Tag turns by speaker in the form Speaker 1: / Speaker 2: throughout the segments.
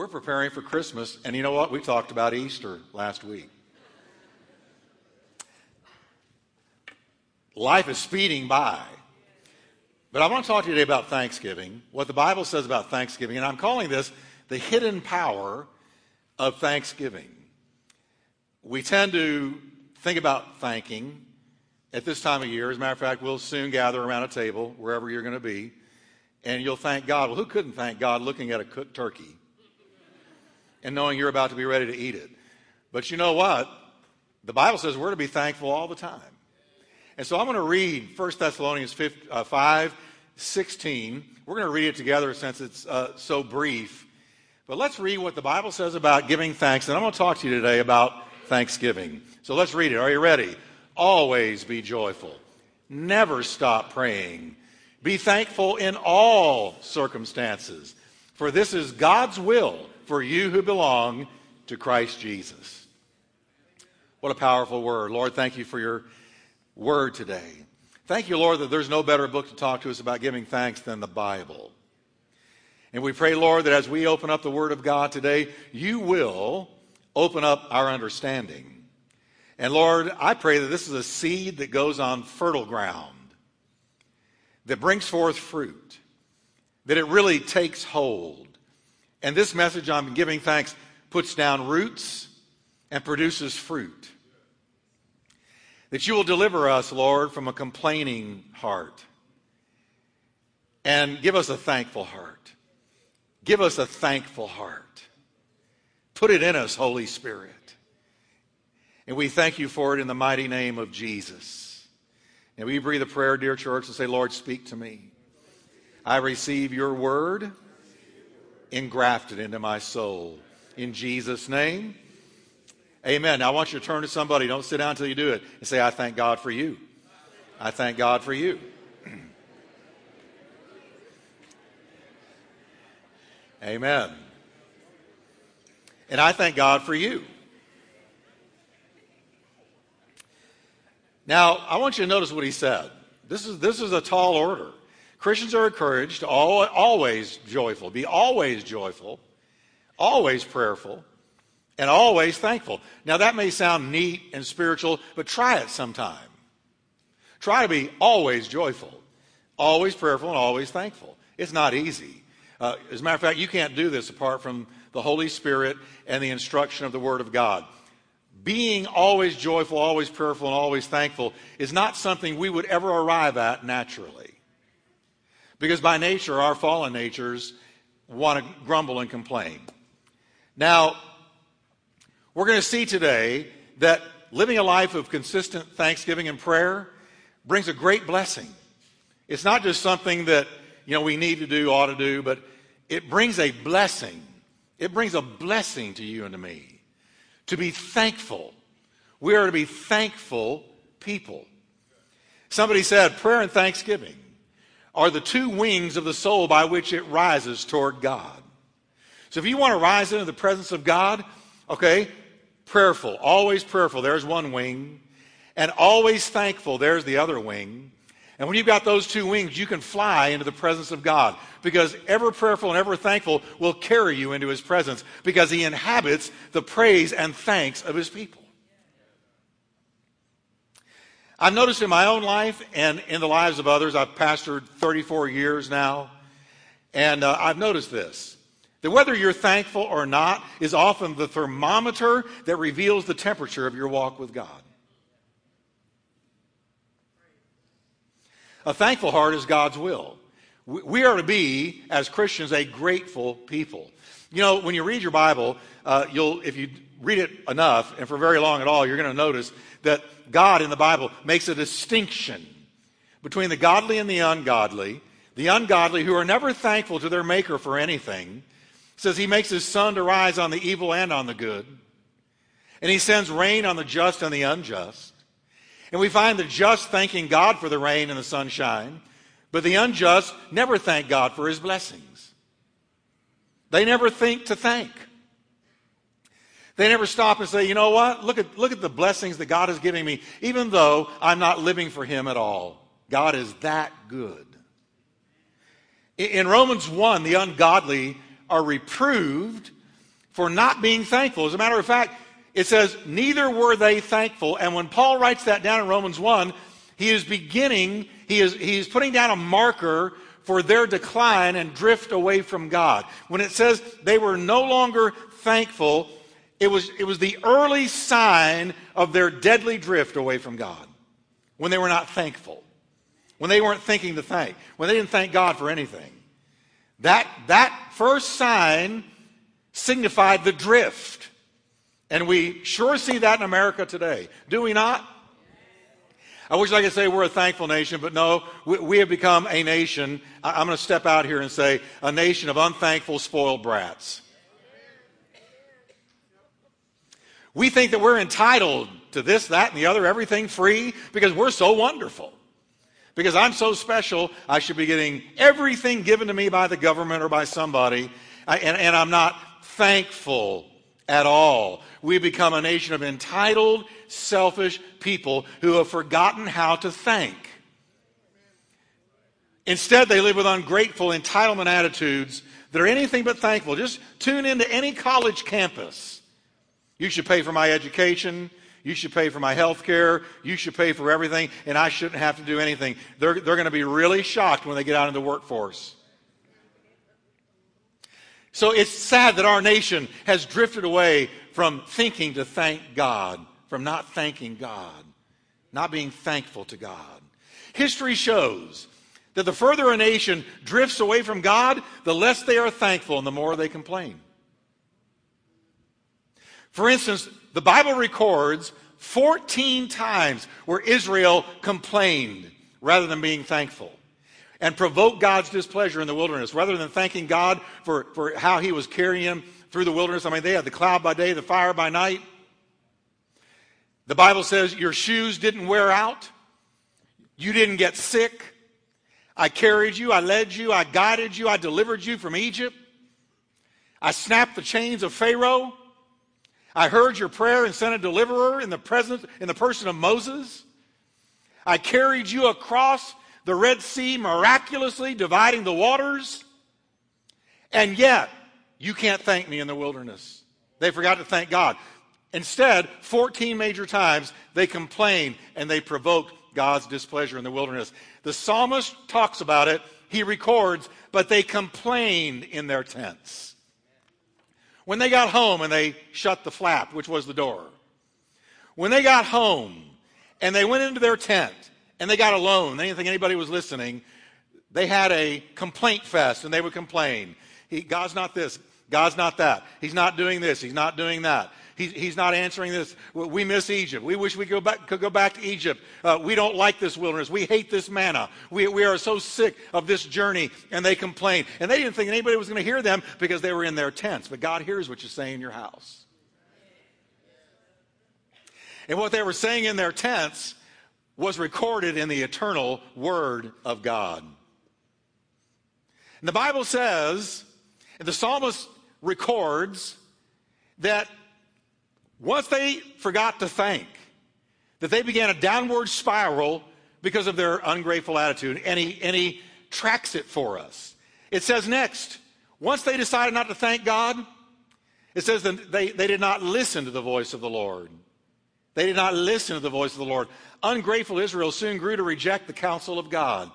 Speaker 1: We're preparing for Christmas, and you know what? We talked about Easter last week. Life is speeding by. But I want to talk to you today about Thanksgiving, what the Bible says about Thanksgiving, and I'm calling this the hidden power of Thanksgiving. We tend to think about thanking at this time of year. As a matter of fact, we'll soon gather around a table wherever you're going to be, and you'll thank God. Well, who couldn't thank God looking at a cooked turkey and knowing you're about to be ready to eat it. But you know what? The Bible says we're to be thankful all the time. And so I'm going to read 1 Thessalonians uh, 5, 16. We're going to read it together since it's uh, so brief. But let's read what the Bible says about giving thanks. And I'm going to talk to you today about thanksgiving. So let's read it. Are you ready? Always be joyful. Never stop praying. Be thankful in all circumstances, for this is God's will for you who belong to Christ Jesus. What a powerful word. Lord, thank you for your word today. Thank you, Lord, that there's no better book to talk to us about giving thanks than the Bible. And we pray, Lord, that as we open up the Word of God today, you will open up our understanding. And Lord, I pray that this is a seed that goes on fertile ground, that brings forth fruit, that it really takes hold, and this message on giving thanks puts down roots and produces fruit. That you will deliver us, Lord, from a complaining heart and give us a thankful heart. Give us a thankful heart. Put it in us, Holy Spirit. And we thank you for it in the mighty name of Jesus. And we breathe a prayer, dear church, and say, Lord, speak to me. I receive your word engrafted into my soul. In Jesus' name, amen. Now I want you to turn to somebody. Don't sit down until you do it. And say, I thank God for you. I thank God for you. amen. And I thank God for you. Now, I want you to notice what he said. This is, this is a tall order. Christians are encouraged to all, always joyful, be always joyful, always prayerful, and always thankful. Now, that may sound neat and spiritual, but try it sometime. Try to be always joyful, always prayerful, and always thankful. It's not easy. Uh, as a matter of fact, you can't do this apart from the Holy Spirit and the instruction of the Word of God. Being always joyful, always prayerful, and always thankful is not something we would ever arrive at naturally. Because by nature, our fallen natures want to grumble and complain. Now, we're going to see today that living a life of consistent thanksgiving and prayer brings a great blessing. It's not just something that, you know, we need to do, ought to do, but it brings a blessing. It brings a blessing to you and to me to be thankful. We are to be thankful people. Somebody said prayer and thanksgiving are the two wings of the soul by which it rises toward God. So if you want to rise into the presence of God, okay, prayerful, always prayerful, there's one wing, and always thankful, there's the other wing. And when you've got those two wings, you can fly into the presence of God because ever prayerful and ever thankful will carry you into his presence because he inhabits the praise and thanks of his people. I've noticed in my own life and in the lives of others, I've pastored 34 years now, and uh, I've noticed this that whether you're thankful or not is often the thermometer that reveals the temperature of your walk with God. A thankful heart is God's will. We are to be, as Christians, a grateful people. You know, when you read your Bible, uh, you'll, if you read it enough and for very long at all, you're going to notice that God in the Bible makes a distinction between the godly and the ungodly. The ungodly, who are never thankful to their Maker for anything, says he makes his sun to rise on the evil and on the good. And he sends rain on the just and the unjust. And we find the just thanking God for the rain and the sunshine, but the unjust never thank God for his blessings. They never think to thank. They never stop and say, you know what? Look at, look at the blessings that God is giving me, even though I'm not living for Him at all. God is that good. In Romans 1, the ungodly are reproved for not being thankful. As a matter of fact, it says, neither were they thankful. And when Paul writes that down in Romans 1, he is beginning, he is, he is putting down a marker for their decline and drift away from God. When it says they were no longer thankful, it was, it was the early sign of their deadly drift away from God when they were not thankful, when they weren't thinking to thank, when they didn't thank God for anything. That, that first sign signified the drift. And we sure see that in America today, do we not? I wish I could say we're a thankful nation, but no, we, we have become a nation. I, I'm going to step out here and say a nation of unthankful, spoiled brats. We think that we're entitled to this, that, and the other, everything free because we're so wonderful. Because I'm so special, I should be getting everything given to me by the government or by somebody, and, and I'm not thankful at all. We become a nation of entitled, selfish people who have forgotten how to thank. Instead, they live with ungrateful entitlement attitudes that are anything but thankful. Just tune into any college campus you should pay for my education. You should pay for my health care. You should pay for everything, and I shouldn't have to do anything. They're, they're going to be really shocked when they get out in the workforce. So it's sad that our nation has drifted away from thinking to thank God, from not thanking God, not being thankful to God. History shows that the further a nation drifts away from God, the less they are thankful and the more they complain. For instance, the Bible records 14 times where Israel complained rather than being thankful and provoked God's displeasure in the wilderness rather than thanking God for, for how he was carrying them through the wilderness. I mean, they had the cloud by day, the fire by night. The Bible says, Your shoes didn't wear out, you didn't get sick. I carried you, I led you, I guided you, I delivered you from Egypt. I snapped the chains of Pharaoh. I heard your prayer and sent a deliverer in the presence in the person of Moses. I carried you across the Red Sea miraculously dividing the waters. And yet, you can't thank me in the wilderness. They forgot to thank God. Instead, 14 major times they complained and they provoked God's displeasure in the wilderness. The psalmist talks about it, he records, but they complained in their tents. When they got home and they shut the flap, which was the door. When they got home and they went into their tent and they got alone, they didn't think anybody was listening. They had a complaint fest and they would complain. He, God's not this. God's not that. He's not doing this. He's not doing that he's not answering this. We miss Egypt. We wish we go back, could go back to Egypt. Uh, we don't like this wilderness. We hate this manna. We, we are so sick of this journey. And they complain. And they didn't think anybody was going to hear them because they were in their tents. But God hears what you say in your house. And what they were saying in their tents was recorded in the eternal Word of God. And the Bible says, and the psalmist records, that once they forgot to thank, that they began a downward spiral because of their ungrateful attitude. And he, and he tracks it for us. It says next, once they decided not to thank God, it says that they, they did not listen to the voice of the Lord. They did not listen to the voice of the Lord. Ungrateful Israel soon grew to reject the counsel of God.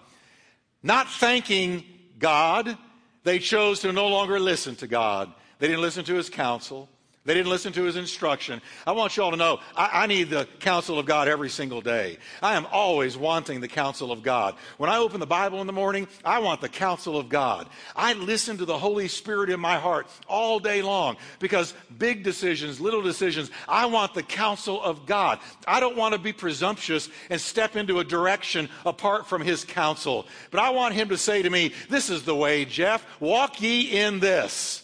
Speaker 1: Not thanking God, they chose to no longer listen to God. They didn't listen to his counsel. They didn't listen to his instruction. I want you all to know I, I, need the counsel of God every single day. I am always wanting the counsel of God. When I open the Bible in the morning, I want the counsel of God. I listen to the Holy Spirit in my heart all day long because big decisions, little decisions, I want the counsel of God. I don't want to be presumptuous and step into a direction apart from his counsel. But I want him to say to me, This is the way, Jeff. Walk ye in this.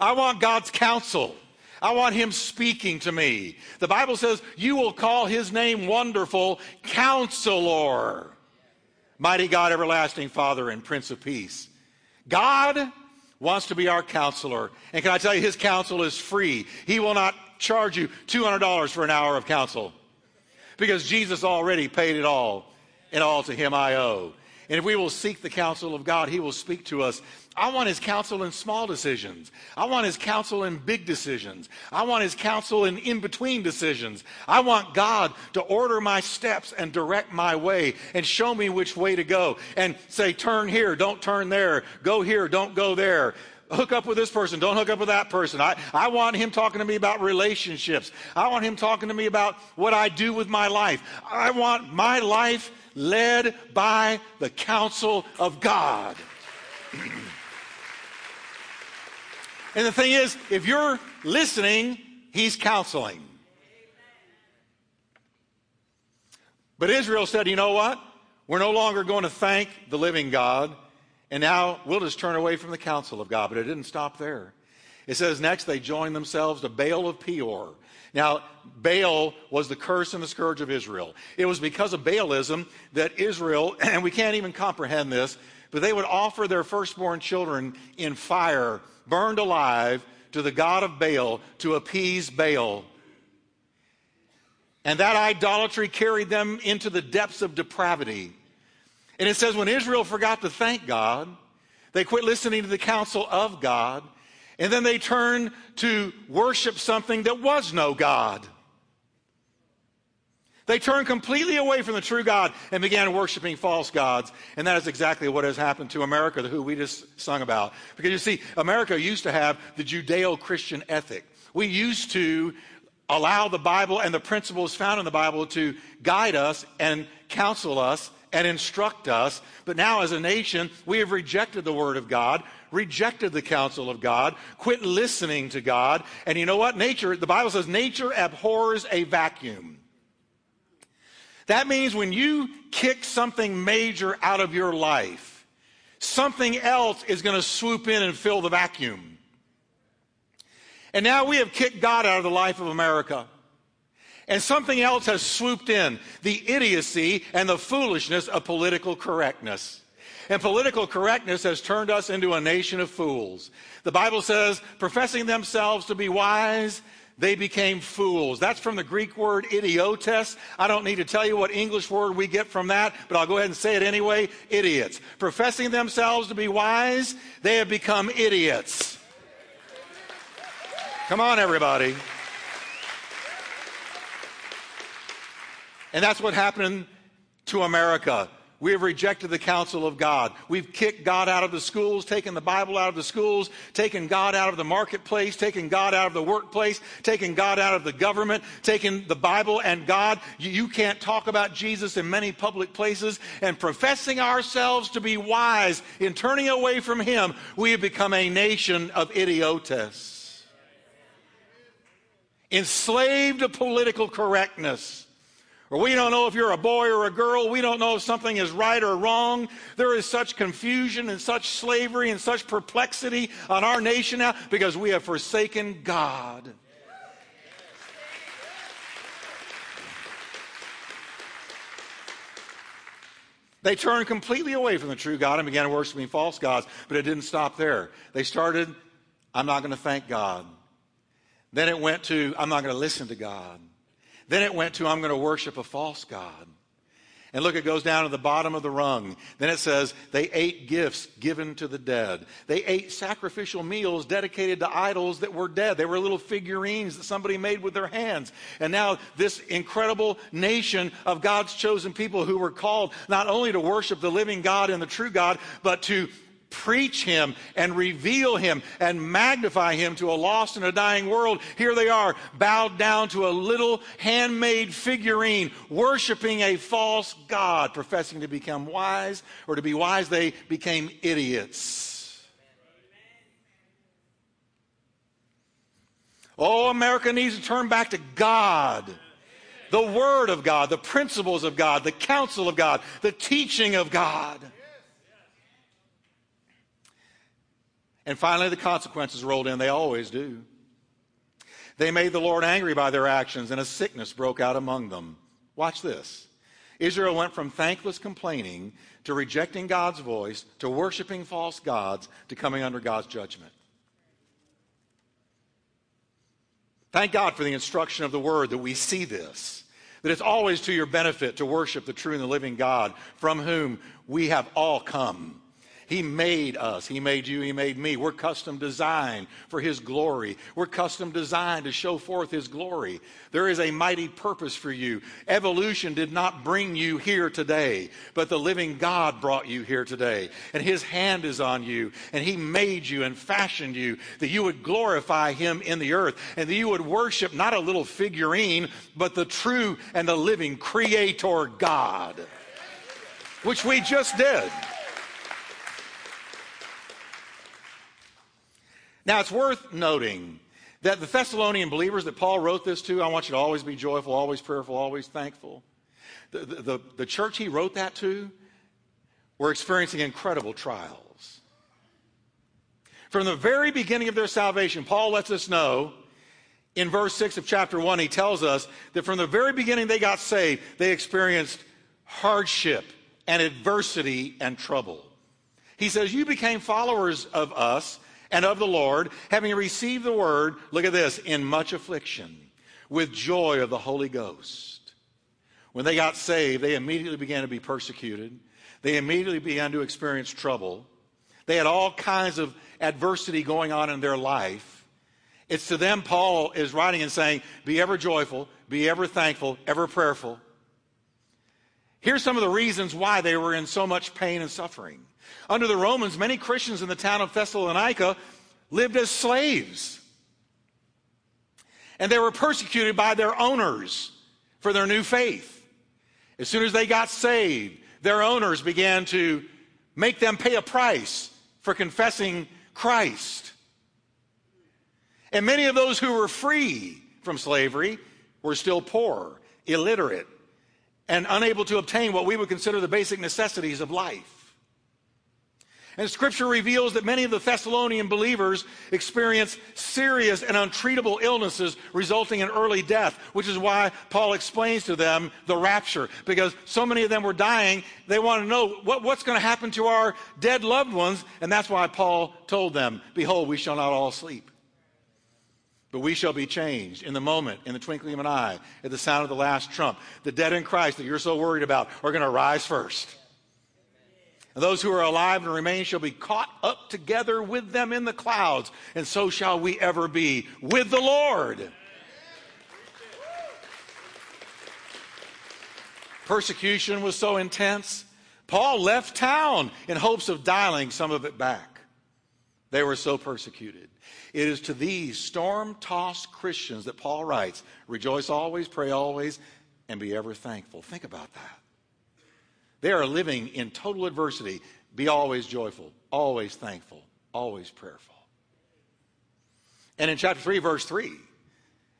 Speaker 1: I want God's counsel. I want him speaking to me. The Bible says, You will call his name wonderful counselor, mighty God, everlasting Father, and Prince of Peace. God wants to be our counselor. And can I tell you, his counsel is free. He will not charge you $200 for an hour of counsel because Jesus already paid it all, and all to him I owe. And if we will seek the counsel of God, he will speak to us I want his counsel in small decisions. I want his counsel in big decisions. I want his counsel in in between decisions. I want God to order my steps and direct my way and show me which way to go and say, turn here, don't turn there, go here, don't go there hook up with this person. Don't hook up with that person. I, I want him talking to me about relationships. I want him talking to me about what I do with my life. I want my life led by the counsel of God. And the thing is, if you're listening, he's counseling. But Israel said, you know what? We're no longer going to thank the living God, and now we'll just turn away from the counsel of God. But it didn't stop there. It says next they joined themselves to Baal of Peor. Now, Baal was the curse and the scourge of Israel. It was because of Baalism that Israel, and we can't even comprehend this, but they would offer their firstborn children in fire burned alive to the god of Baal to appease Baal. And that idolatry carried them into the depths of depravity. And it says, when Israel forgot to thank God, they quit listening to the counsel of God, and then they turned to worship something that was no God. They turned completely away from the true God and began worshiping false gods. And that is exactly what has happened to America, who we just sung about. Because you see, America used to have the Judeo Christian ethic. We used to allow the Bible and the principles found in the Bible to guide us and counsel us and instruct us. But now, as a nation, we have rejected the Word of God, rejected the counsel of God, quit listening to God. And you know what? Nature, the Bible says, nature abhors a vacuum. That means when you kick something major out of your life, something else is going to swoop in and fill the vacuum. And now we have kicked God out of the life of America. And something else has swooped in the idiocy and the foolishness of political correctness. And political correctness has turned us into a nation of fools. The Bible says, professing themselves to be wise, they became fools. That's from the Greek word idiotes. I don't need to tell you what English word we get from that, but I'll go ahead and say it anyway. Idiots. Professing themselves to be wise, they have become idiots. Come on, everybody. And that's what happened to America. We have rejected the counsel of God. We've kicked God out of the schools, taken the Bible out of the schools, taken God out of the marketplace, taken God out of the workplace, taken God out of the government, taken the Bible and God. You can't talk about Jesus in many public places. And professing ourselves to be wise in turning away from Him, we have become a nation of idiotes. Enslaved to political correctness or we don't know if you're a boy or a girl. We don't know if something is right or wrong. There is such confusion and such slavery and such perplexity on our nation now because we have forsaken God. They turned completely away from the true God and began worshiping false gods, but it didn't stop there. They started, I'm not going to thank God. Then it went to, I'm not going to listen to God. Then it went to, I'm going to worship a false God. And look, it goes down to the bottom of the rung. Then it says, they ate gifts given to the dead. They ate sacrificial meals dedicated to idols that were dead. They were little figurines that somebody made with their hands. And now, this incredible nation of God's chosen people who were called not only to worship the living God and the true God, but to preach him and reveal him and magnify him to a lost and a dying world. Here they are, bowed down to a little handmade figurine, worshiping a false God, professing to become wise, or to be wise, they became idiots. Oh, America needs to turn back to God. The Word of God, the principles of God, the counsel of God, the teaching of God. And finally, the consequences rolled in. They always do. They made the Lord angry by their actions, and a sickness broke out among them. Watch this. Israel went from thankless complaining to rejecting God's voice to worshiping false gods to coming under God's judgment. Thank God for the instruction of the word that we see this, that it's always to your benefit to worship the true and the living God from whom we have all come. He made us. He made you. He made me. We're custom designed for His glory. We're custom designed to show forth His glory. There is a mighty purpose for you. Evolution did not bring you here today, but the living God brought you here today. And His hand is on you. And He made you and fashioned you that you would glorify Him in the earth and that you would worship not a little figurine, but the true and the living Creator God, which we just did. Now, it's worth noting that the Thessalonian believers that Paul wrote this to, I want you to always be joyful, always prayerful, always thankful. The, the, the, the church he wrote that to were experiencing incredible trials. From the very beginning of their salvation, Paul lets us know in verse 6 of chapter 1, he tells us that from the very beginning they got saved, they experienced hardship and adversity and trouble. He says, You became followers of us and of the Lord, having received the word, look at this, in much affliction, with joy of the Holy Ghost. When they got saved, they immediately began to be persecuted. They immediately began to experience trouble. They had all kinds of adversity going on in their life. It's to them Paul is writing and saying, Be ever joyful, be ever thankful, ever prayerful. Here's some of the reasons why they were in so much pain and suffering. Under the Romans, many Christians in the town of Thessalonica lived as slaves. And they were persecuted by their owners for their new faith. As soon as they got saved, their owners began to make them pay a price for confessing Christ. And many of those who were free from slavery were still poor, illiterate, and unable to obtain what we would consider the basic necessities of life. And scripture reveals that many of the Thessalonian believers experienced serious and untreatable illnesses resulting in early death, which is why Paul explains to them the rapture, because so many of them were dying. They want to know what, what's going to happen to our dead loved ones. And that's why Paul told them, Behold, we shall not all sleep. But we shall be changed in the moment, in the twinkling of an eye, at the sound of the last trump. The dead in Christ that you're so worried about are going to rise first. And those who are alive and remain shall be caught up together with them in the clouds, and so shall we ever be with the Lord. Persecution was so intense. Paul left town in hopes of dialing some of it back. They were so persecuted. It is to these storm tossed Christians that Paul writes, Rejoice always, pray always, and be ever thankful. Think about that. They are living in total adversity. Be always joyful, always thankful, always prayerful. And in chapter 3, verse 3,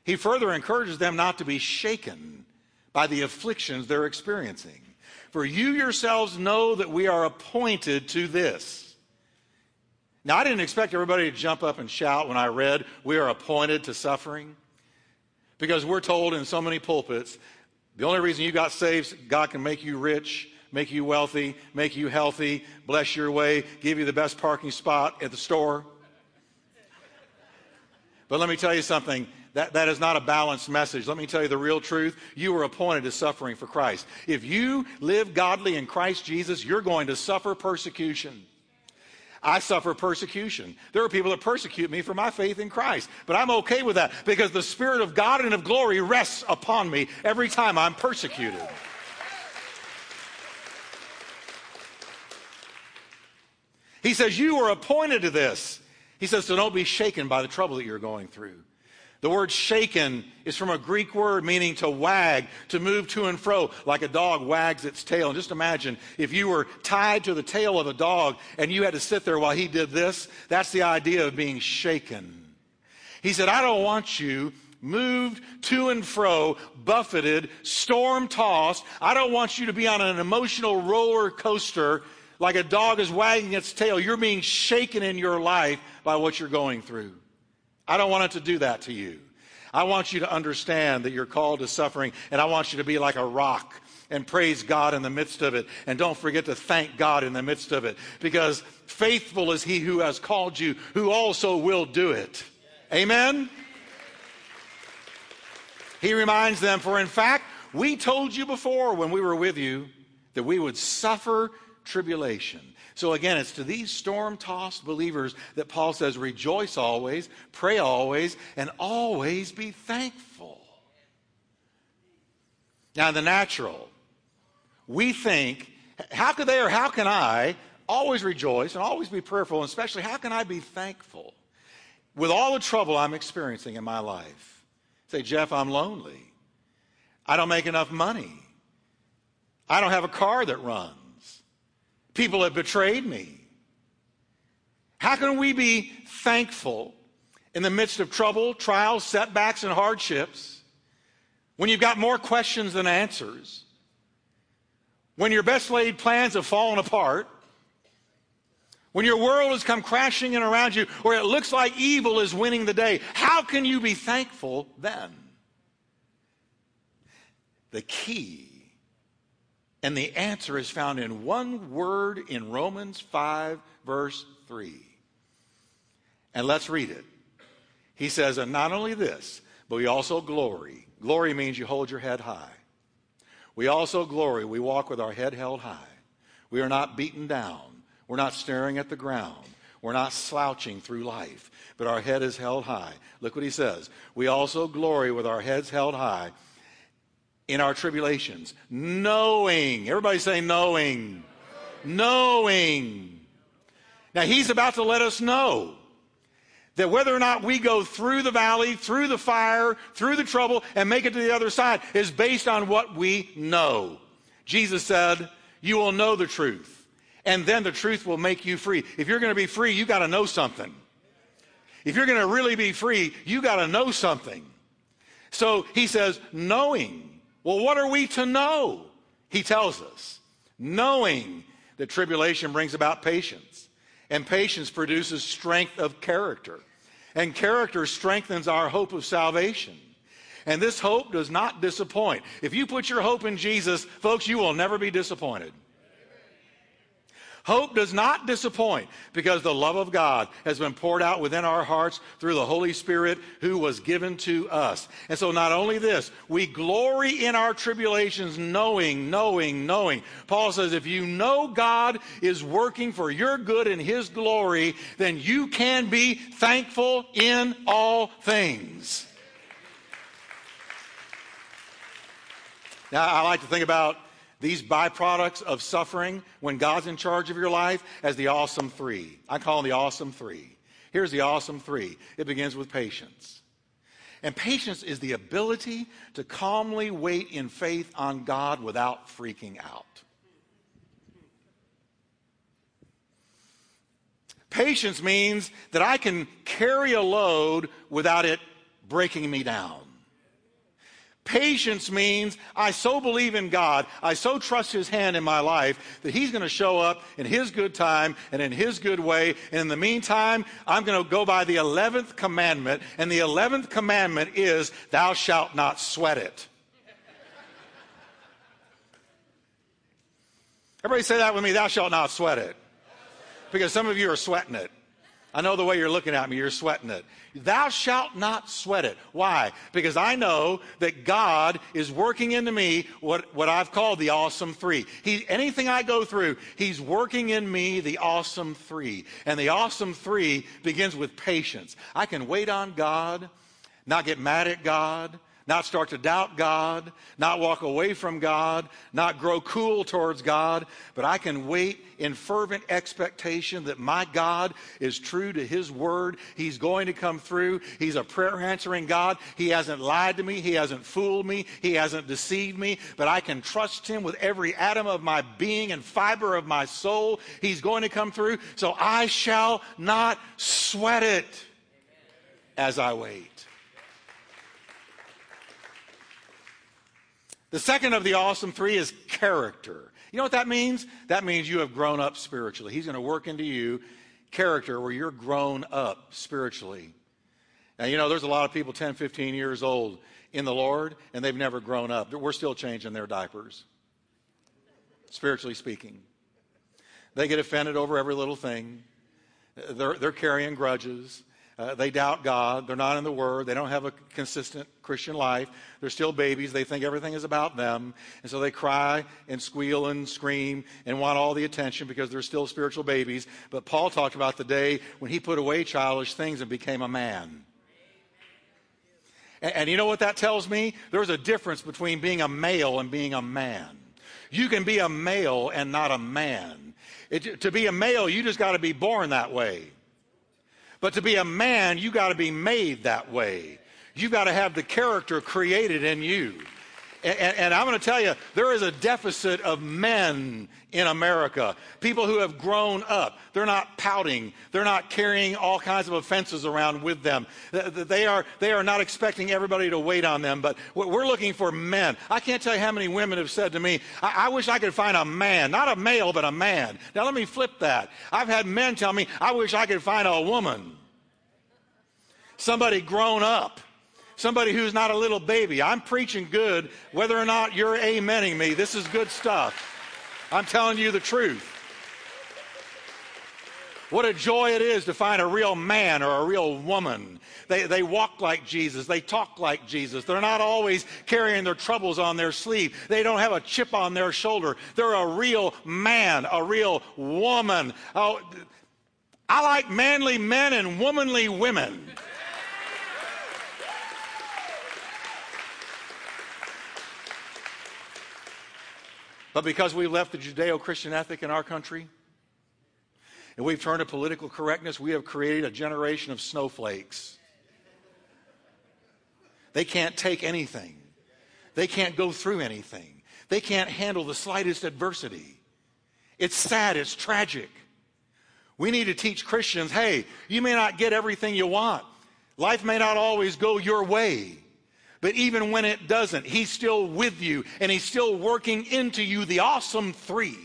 Speaker 1: he further encourages them not to be shaken by the afflictions they're experiencing. For you yourselves know that we are appointed to this. Now, I didn't expect everybody to jump up and shout when I read, We are appointed to suffering, because we're told in so many pulpits, the only reason you got saved, God can make you rich make you wealthy, make you healthy, bless your way, give you the best parking spot at the store. But let me tell you something. That, that is not a balanced message. Let me tell you the real truth. You were appointed to suffering for Christ. If you live godly in Christ Jesus, you're going to suffer persecution. I suffer persecution. There are people that persecute me for my faith in Christ, but I'm okay with that because the Spirit of God and of glory rests upon me every time I'm persecuted. He says, You were appointed to this. He says, So don't be shaken by the trouble that you're going through. The word shaken is from a Greek word meaning to wag, to move to and fro, like a dog wags its tail. And just imagine if you were tied to the tail of a dog and you had to sit there while he did this. That's the idea of being shaken. He said, I don't want you moved to and fro, buffeted, storm tossed. I don't want you to be on an emotional roller coaster like a dog is wagging its tail, you're being shaken in your life by what you're going through. I don't want it to do that to you. I want you to understand that you're called to suffering, and I want you to be like a rock and praise God in the midst of it. And don't forget to thank God in the midst of it, because faithful is he who has called you, who also will do it. Amen? He reminds them, for in fact, we told you before when we were with you that we would suffer tribulation. So again, it's to these storm tossed believers that Paul says, rejoice always, pray always, and always be thankful. Now, the natural, we think, how could they or how can I always rejoice and always be prayerful, and especially how can I be thankful with all the trouble I'm experiencing in my life? Say, Jeff, I'm lonely. I don't make enough money. I don't have a car that runs. People have betrayed me. How can we be thankful in the midst of trouble, trials, setbacks, and hardships when you've got more questions than answers? When your best laid plans have fallen apart? When your world has come crashing in around you, or it looks like evil is winning the day, how can you be thankful then? The key and the answer is found in one word in Romans 5, verse 3. And let's read it. He says, And not only this, but we also glory. Glory means you hold your head high. We also glory. We walk with our head held high. We are not beaten down. We're not staring at the ground. We're not slouching through life, but our head is held high. Look what he says. We also glory with our heads held high in our tribulations, knowing. Everybody say, knowing. Knowing. Now, he's about to let us know that whether or not we go through the valley, through the fire, through the trouble, and make it to the other side is based on what we know. Jesus said, You will know the truth, and then the truth will make you free. If you're going to be free, you got to know something. If you're going to really be free, you got to know something. So he says, Knowing well, what are we to know? He tells us, knowing that tribulation brings about patience, and patience produces strength of character, and character strengthens our hope of salvation. And this hope does not disappoint. If you put your hope in Jesus, folks, you will never be disappointed. Hope does not disappoint because the love of God has been poured out within our hearts through the Holy Spirit who was given to us. And so, not only this, we glory in our tribulations, knowing, knowing, knowing. Paul says, if you know God is working for your good and his glory, then you can be thankful in all things. Now, I like to think about these byproducts of suffering when God's in charge of your life as the awesome three. I call them the awesome three. Here's the awesome three it begins with patience. And patience is the ability to calmly wait in faith on God without freaking out. Patience means that I can carry a load without it breaking me down. Patience means I so believe in God, I so trust His hand in my life that He's going to show up in His good time and in His good way. And in the meantime, I'm going to go by the 11th commandment. And the 11th commandment is, Thou shalt not sweat it. Everybody say that with me, Thou shalt not sweat it. Because some of you are sweating it. I know the way you're looking at me, you're sweating it. Thou shalt not sweat it. Why? Because I know that God is working into me what, what I've called the awesome three. He, anything I go through, He's working in me the awesome three. And the awesome three begins with patience. I can wait on God, not get mad at God, not start to doubt God, not walk away from God, not grow cool towards God, but I can wait in fervent expectation that my God is true to His word. He's going to come through. He's a prayer answering God. He hasn't lied to me. He hasn't fooled me. He hasn't deceived me, but I can trust Him with every atom of my being and fiber of my soul. He's going to come through, so I shall not sweat it as I wait. The second of the awesome three is character. You know what that means? That means you have grown up spiritually. He's going to work into you character where you're grown up spiritually. Now, you know, there's a lot of people 10, 15 years old in the Lord, and they've never grown up. We're still changing their diapers, spiritually speaking. They get offended over every little thing, they're, they're carrying grudges. Uh, they doubt God. They're not in the Word. They don't have a consistent Christian life. They're still babies. They think everything is about them. And so they cry and squeal and scream and want all the attention because they're still spiritual babies. But Paul talked about the day when he put away childish things and became a man. And, and you know what that tells me? There's a difference between being a male and being a man. You can be a male and not a man. It, to be a male, you just got to be born that way. But to be a man, you got to be made that way. You got to have the character created in you. And, and, I'm going to tell you, there is a deficit of men in America. People who have grown up. They're not pouting. They're not carrying all kinds of offenses around with them. They are, they are not expecting everybody to wait on them, but we're looking for men. I can't tell you how many women have said to me, I, I wish I could find a man, not a male, but a man. Now let me flip that. I've had men tell me, I wish I could find a woman. Somebody grown up somebody who's not a little baby. I'm preaching good, whether or not you're amening me. This is good stuff. I'm telling you the truth. What a joy it is to find a real man or a real woman. They, they walk like Jesus. They talk like Jesus. They're not always carrying their troubles on their sleeve. They don't have a chip on their shoulder. They're a real man, a real woman. Oh, I like manly men and womanly women. But because we left the Judeo Christian ethic in our country and we've turned to political correctness, we have created a generation of snowflakes. They can't take anything, they can't go through anything, they can't handle the slightest adversity. It's sad, it's tragic. We need to teach Christians hey, you may not get everything you want, life may not always go your way. But even when it doesn't, He's still with you and He's still working into you the awesome three.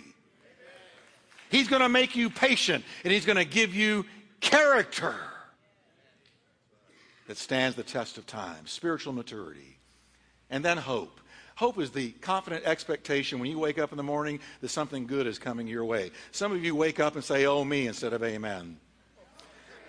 Speaker 1: He's going to make you patient and He's going to give you character that stands the test of time, spiritual maturity, and then hope. Hope is the confident expectation when you wake up in the morning that something good is coming your way. Some of you wake up and say, Oh, me, instead of Amen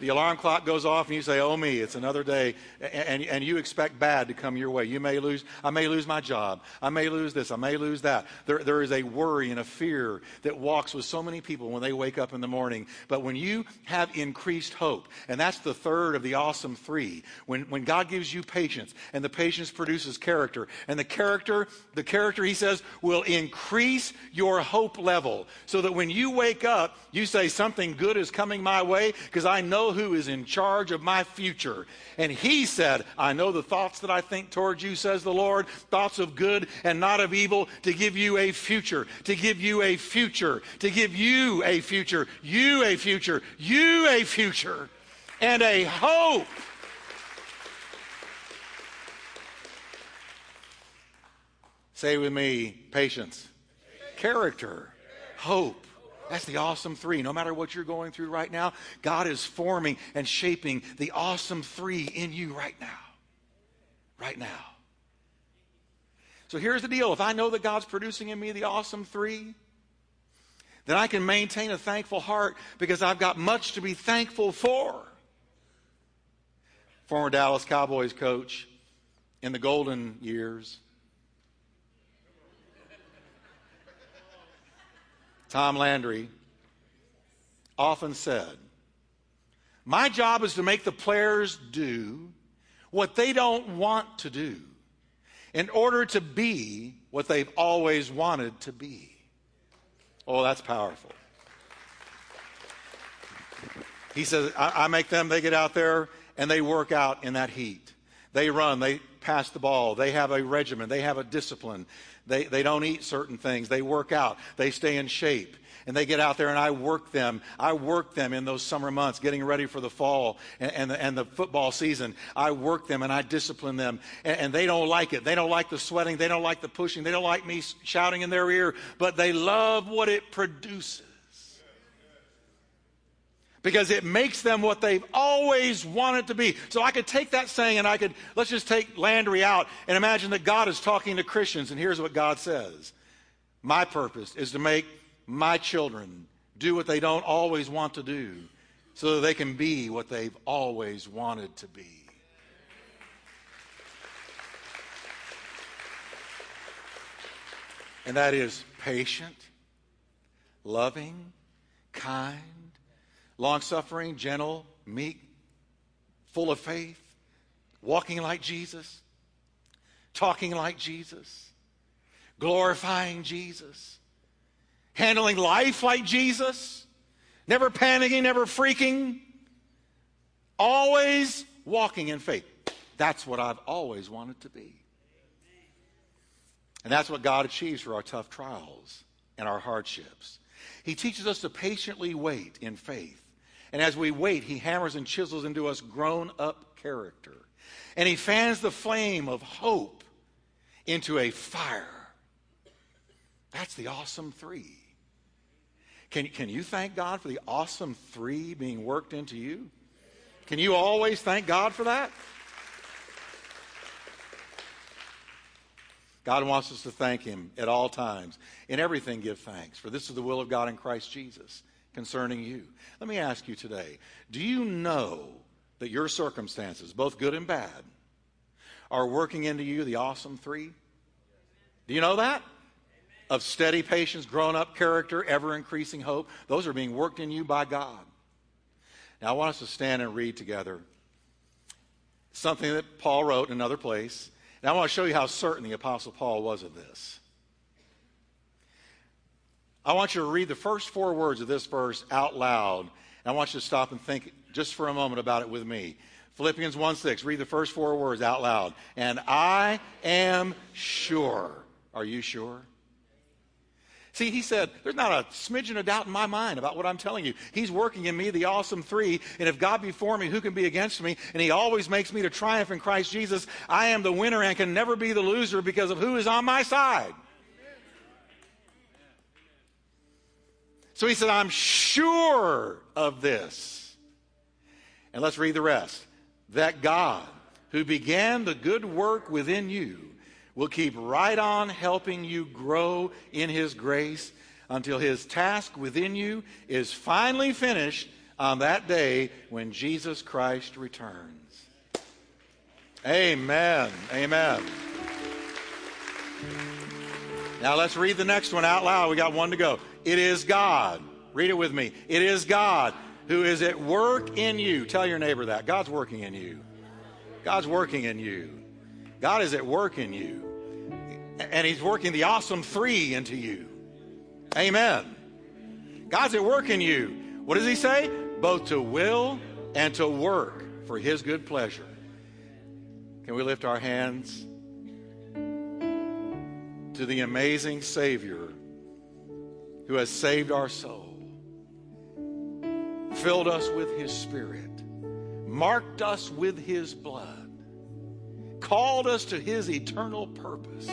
Speaker 1: the alarm clock goes off and you say, Oh me, it's another day. And, and, and you expect bad to come your way. You may lose, I may lose my job. I may lose this. I may lose that. There, there is a worry and a fear that walks with so many people when they wake up in the morning. But when you have increased hope, and that's the third of the awesome three, when, when God gives you patience and the patience produces character, and the character, the character, he says, will increase your hope level so that when you wake up, you say, Something good is coming my way because I know who is in charge of my future. And he said, I know the thoughts that I think towards you, says the Lord, thoughts of good and not of evil, to give you a future, to give you a future, to give you a future, you a future, you a future, and a hope. Say with me patience, character, hope that's the awesome three. No matter what you're going through right now, God is forming and shaping the awesome three in you right now. Right now. So here's the deal if I know that God's producing in me the awesome three, then I can maintain a thankful heart because I've got much to be thankful for. Former Dallas Cowboys coach in the golden years Tom Landry, often said, My job is to make the players do what they don't want to do in order to be what they've always wanted to be. Oh, that's powerful. He says, I, I make them, they get out there and they work out in that heat. They run, they pass the ball. They have a regimen. They have a discipline. They, they don't eat certain things. They work out. They stay in shape. And they get out there and I work them. I work them in those summer months, getting ready for the fall and, and, the, and the football season. I work them and I discipline them. And, and they don't like it. They don't like the sweating. They don't like the pushing. They don't like me shouting in their ear, but they love what it produces because it makes them what they've always wanted to be. So I could take that saying and I could, let's just take Landry out and imagine that God is talking to Christians. And here's what God says My purpose is to make my children do what they don't always want to do so that they can be what they've always wanted to be. And that is patient, loving, kind long suffering, gentle, meek, full of faith, walking like Jesus, talking like Jesus, glorifying Jesus, handling life like Jesus, never panicking, never freaking, always walking in faith. That's what I've always wanted to be. And that's what God achieves for our tough trials and our hardships. He teaches us to patiently wait in faith and as we wait, he hammers and chisels into us grown up character. And he fans the flame of hope into a fire. That's the awesome three. Can, can you thank God for the awesome three being worked into you? Can you always thank God for that? God wants us to thank Him at all times. In everything, give thanks, for this is the will of God in Christ Jesus concerning you. Let me ask you today do you know that your circumstances, both good and bad, are working into you the awesome three? Do you know that? Of steady patience, grown up character, ever increasing hope. Those are being worked in you by God. Now, I want us to stand and read together something that Paul wrote in another place. And I want to show you how certain the Apostle Paul was of this. I want you to read the first four words of this verse out loud. And I want you to stop and think just for a moment about it with me. Philippians 1 6, read the first four words out loud. And I am sure. Are you sure? See, he said, there's not a smidgen of doubt in my mind about what I'm telling you. He's working in me, the awesome three, and if God be for me, who can be against me? And he always makes me to triumph in Christ Jesus. I am the winner and can never be the loser because of who is on my side. So he said, I'm sure of this. And let's read the rest. That God, who began the good work within you, will keep right on helping you grow in his grace until his task within you is finally finished on that day when Jesus Christ returns. Amen. Amen. Now let's read the next one out loud. We got one to go. It is God. Read it with me. It is God who is at work in you. Tell your neighbor that. God's working in you. God's working in you. God is at work in you. And He's working the awesome three into you. Amen. God's at work in you. What does He say? Both to will and to work for His good pleasure. Can we lift our hands? to the amazing Savior who has saved our soul, filled us with His Spirit, marked us with His blood, called us to His eternal purpose.